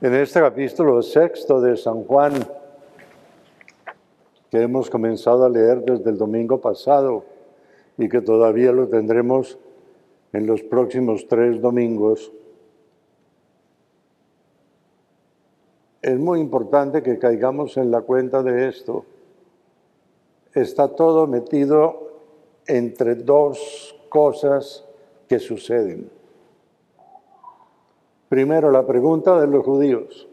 En este capítulo sexto de San Juan, que hemos comenzado a leer desde el domingo pasado y que todavía lo tendremos en los próximos tres domingos, es muy importante que caigamos en la cuenta de esto. Está todo metido entre dos cosas que suceden. Primero, la pregunta de los judíos.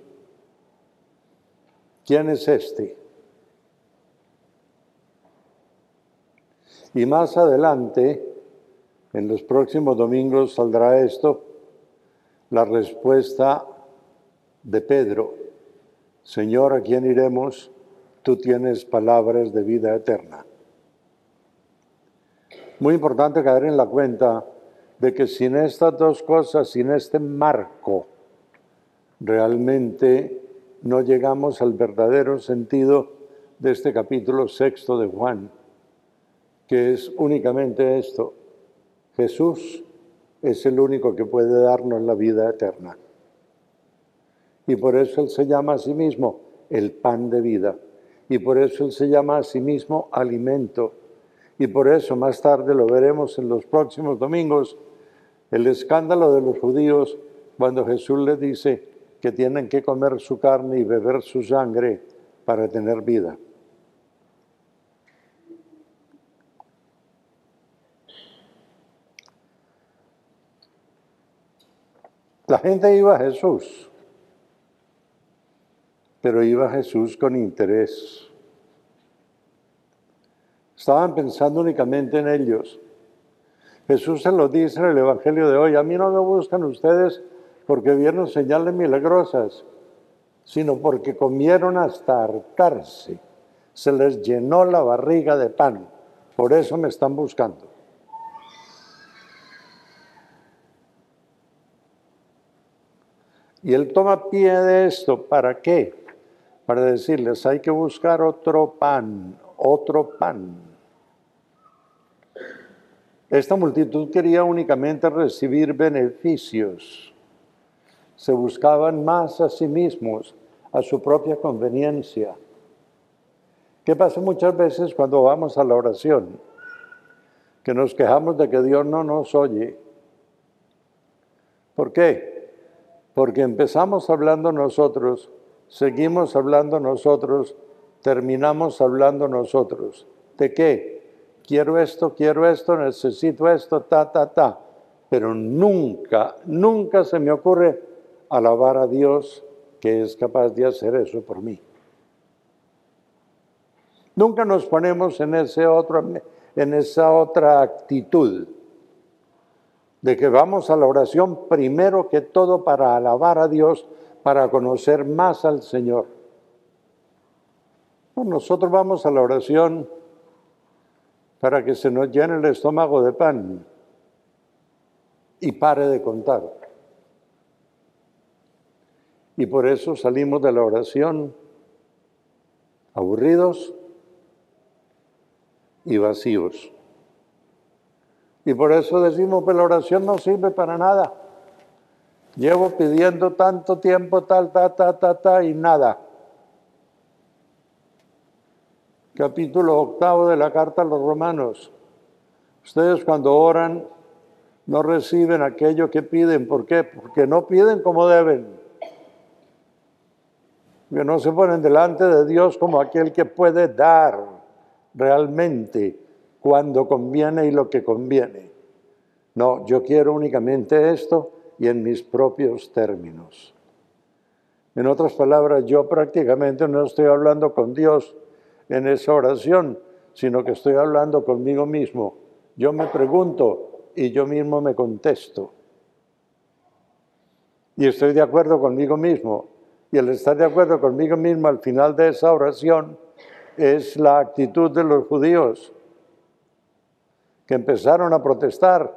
¿Quién es este? Y más adelante, en los próximos domingos saldrá esto, la respuesta de Pedro. Señor, ¿a quién iremos? Tú tienes palabras de vida eterna. Muy importante caer en la cuenta de que sin estas dos cosas, sin este marco, realmente no llegamos al verdadero sentido de este capítulo sexto de Juan, que es únicamente esto. Jesús es el único que puede darnos la vida eterna. Y por eso Él se llama a sí mismo el pan de vida. Y por eso Él se llama a sí mismo alimento. Y por eso más tarde lo veremos en los próximos domingos, el escándalo de los judíos cuando Jesús les dice que tienen que comer su carne y beber su sangre para tener vida. La gente iba a Jesús, pero iba a Jesús con interés. Estaban pensando únicamente en ellos. Jesús se lo dice en el Evangelio de hoy, a mí no me buscan ustedes porque vieron señales milagrosas, sino porque comieron hasta hartarse, se les llenó la barriga de pan, por eso me están buscando. Y él toma pie de esto, ¿para qué? Para decirles, hay que buscar otro pan, otro pan. Esta multitud quería únicamente recibir beneficios. Se buscaban más a sí mismos, a su propia conveniencia. ¿Qué pasa muchas veces cuando vamos a la oración? Que nos quejamos de que Dios no nos oye. ¿Por qué? Porque empezamos hablando nosotros, seguimos hablando nosotros, terminamos hablando nosotros. ¿De qué? Quiero esto, quiero esto, necesito esto, ta, ta, ta. Pero nunca, nunca se me ocurre alabar a Dios que es capaz de hacer eso por mí. Nunca nos ponemos en, ese otro, en esa otra actitud de que vamos a la oración primero que todo para alabar a Dios, para conocer más al Señor. nosotros vamos a la oración para que se nos llene el estómago de pan y pare de contar. Y por eso salimos de la oración aburridos y vacíos. Y por eso decimos que la oración no sirve para nada. Llevo pidiendo tanto tiempo tal, ta, ta, ta, ta y nada capítulo octavo de la carta a los romanos. Ustedes cuando oran no reciben aquello que piden. ¿Por qué? Porque no piden como deben. No se ponen delante de Dios como aquel que puede dar realmente cuando conviene y lo que conviene. No, yo quiero únicamente esto y en mis propios términos. En otras palabras, yo prácticamente no estoy hablando con Dios en esa oración, sino que estoy hablando conmigo mismo. Yo me pregunto y yo mismo me contesto. Y estoy de acuerdo conmigo mismo. Y el estar de acuerdo conmigo mismo al final de esa oración es la actitud de los judíos que empezaron a protestar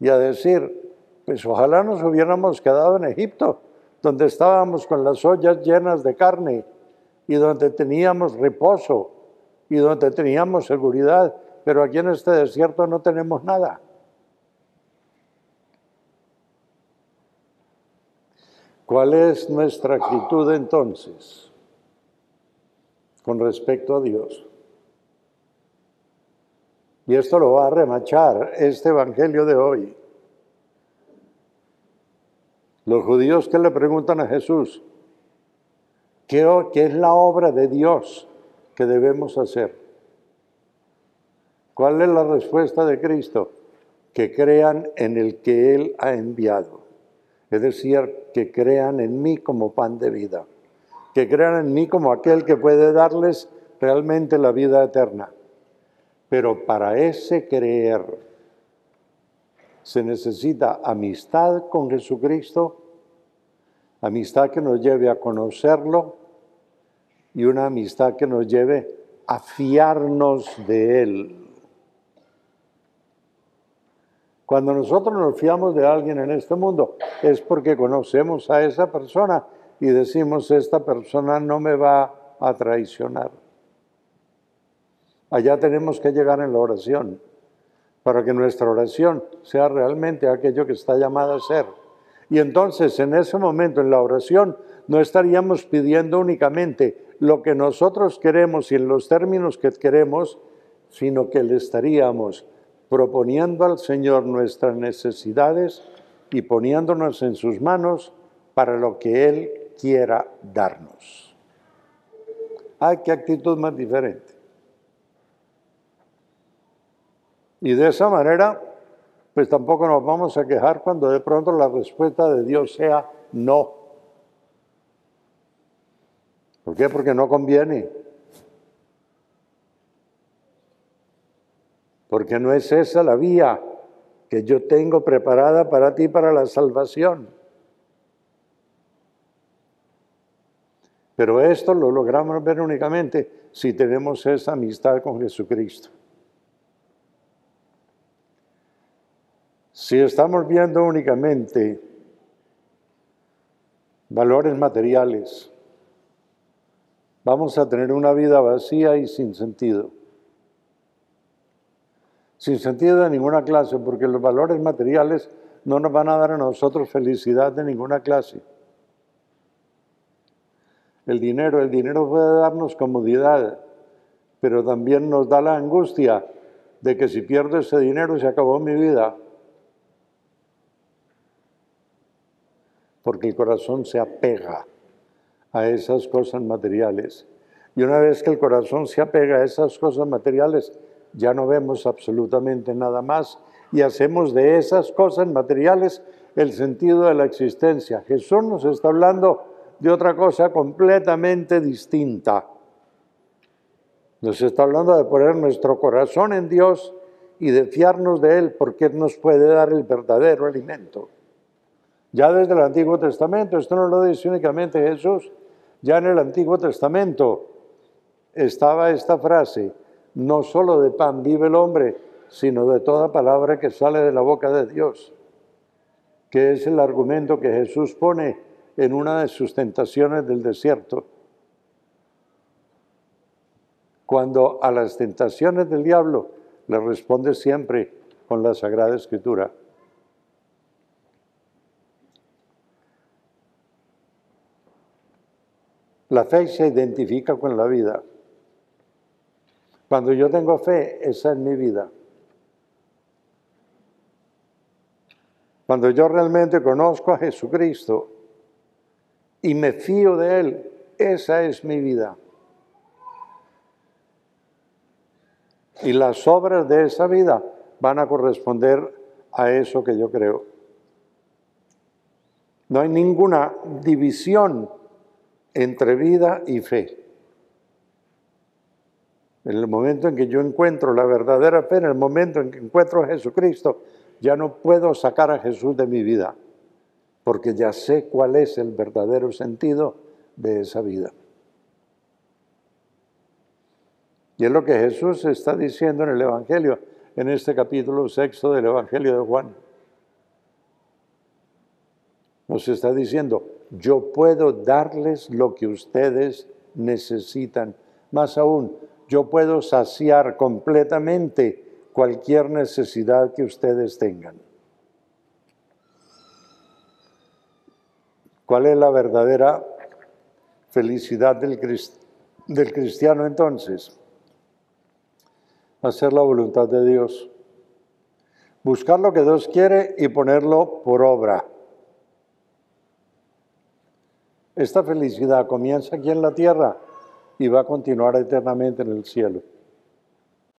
y a decir, pues ojalá nos hubiéramos quedado en Egipto, donde estábamos con las ollas llenas de carne y donde teníamos reposo y donde teníamos seguridad, pero aquí en este desierto no tenemos nada. ¿Cuál es nuestra actitud entonces con respecto a Dios? Y esto lo va a remachar este Evangelio de hoy. Los judíos que le preguntan a Jesús, ¿qué, es la obra de Dios que debemos hacer? ¿Cuál es la respuesta de Cristo? Que crean en el que Él ha enviado. Es decir, que crean en mí como pan de vida. Que crean en mí como aquel que puede darles realmente la vida eterna. Pero para ese creer se necesita amistad con Jesucristo, amistad que nos lleve a conocerlo y una amistad que nos lleve a fiarnos de Él. Cuando nosotros nos fiamos de alguien en este mundo es porque conocemos a esa persona y decimos, esta persona no me va a traicionar. Allá tenemos que llegar en la oración para que nuestra oración sea realmente aquello que está llamada a ser. Y entonces en ese momento en la oración no estaríamos pidiendo únicamente lo que nosotros queremos y en los términos que queremos, sino que le estaríamos proponiendo al Señor nuestras necesidades y poniéndonos en sus manos para lo que Él quiera darnos. ¡Ay, qué actitud más diferente! Y de esa manera, pues tampoco nos vamos a quejar cuando de pronto la respuesta de Dios sea no. ¿Por qué? Porque no conviene. Porque no es esa la vía que yo tengo preparada para ti para la salvación. Pero esto lo logramos ver únicamente si tenemos esa amistad con Jesucristo. Si estamos viendo únicamente valores materiales, vamos a tener una vida vacía y sin sentido. Sin sentido de ninguna clase, porque los valores materiales no nos van a dar a nosotros felicidad de ninguna clase. El dinero, el dinero puede darnos comodidad, pero también nos da la angustia de que si pierdo ese dinero se acabó mi vida. Porque el corazón se apega a esas cosas materiales. Y una vez que el corazón se apega a esas cosas materiales, ya no vemos absolutamente nada más y hacemos de esas cosas materiales el sentido de la existencia. Jesús nos está hablando de otra cosa completamente distinta. Nos está hablando de poner nuestro corazón en Dios y de fiarnos de Él porque Él nos puede dar el verdadero alimento. Ya desde el Antiguo Testamento, esto no lo dice únicamente Jesús, ya en el Antiguo Testamento estaba esta frase, no solo de pan vive el hombre, sino de toda palabra que sale de la boca de Dios, que es el argumento que Jesús pone en una de sus tentaciones del desierto. Cuando a las tentaciones del diablo le responde siempre con la Sagrada Escritura. La fe se identifica con la vida. Cuando yo tengo fe, esa es mi vida. Cuando yo realmente conozco a Jesucristo y me fío de Él, esa es mi vida. Y las obras de esa vida van a corresponder a eso que yo creo. No hay ninguna división entre vida y fe. En el momento en que yo encuentro la verdadera fe, en el momento en que encuentro a Jesucristo, ya no puedo sacar a Jesús de mi vida, porque ya sé cuál es el verdadero sentido de esa vida. Y es lo que Jesús está diciendo en el Evangelio, en este capítulo sexto del Evangelio de Juan. Nos está diciendo, yo puedo darles lo que ustedes necesitan. Más aún, yo puedo saciar completamente cualquier necesidad que ustedes tengan. ¿Cuál es la verdadera felicidad del, del cristiano entonces? Hacer la voluntad de Dios. Buscar lo que Dios quiere y ponerlo por obra. Esta felicidad comienza aquí en la tierra y va a continuar eternamente en el cielo.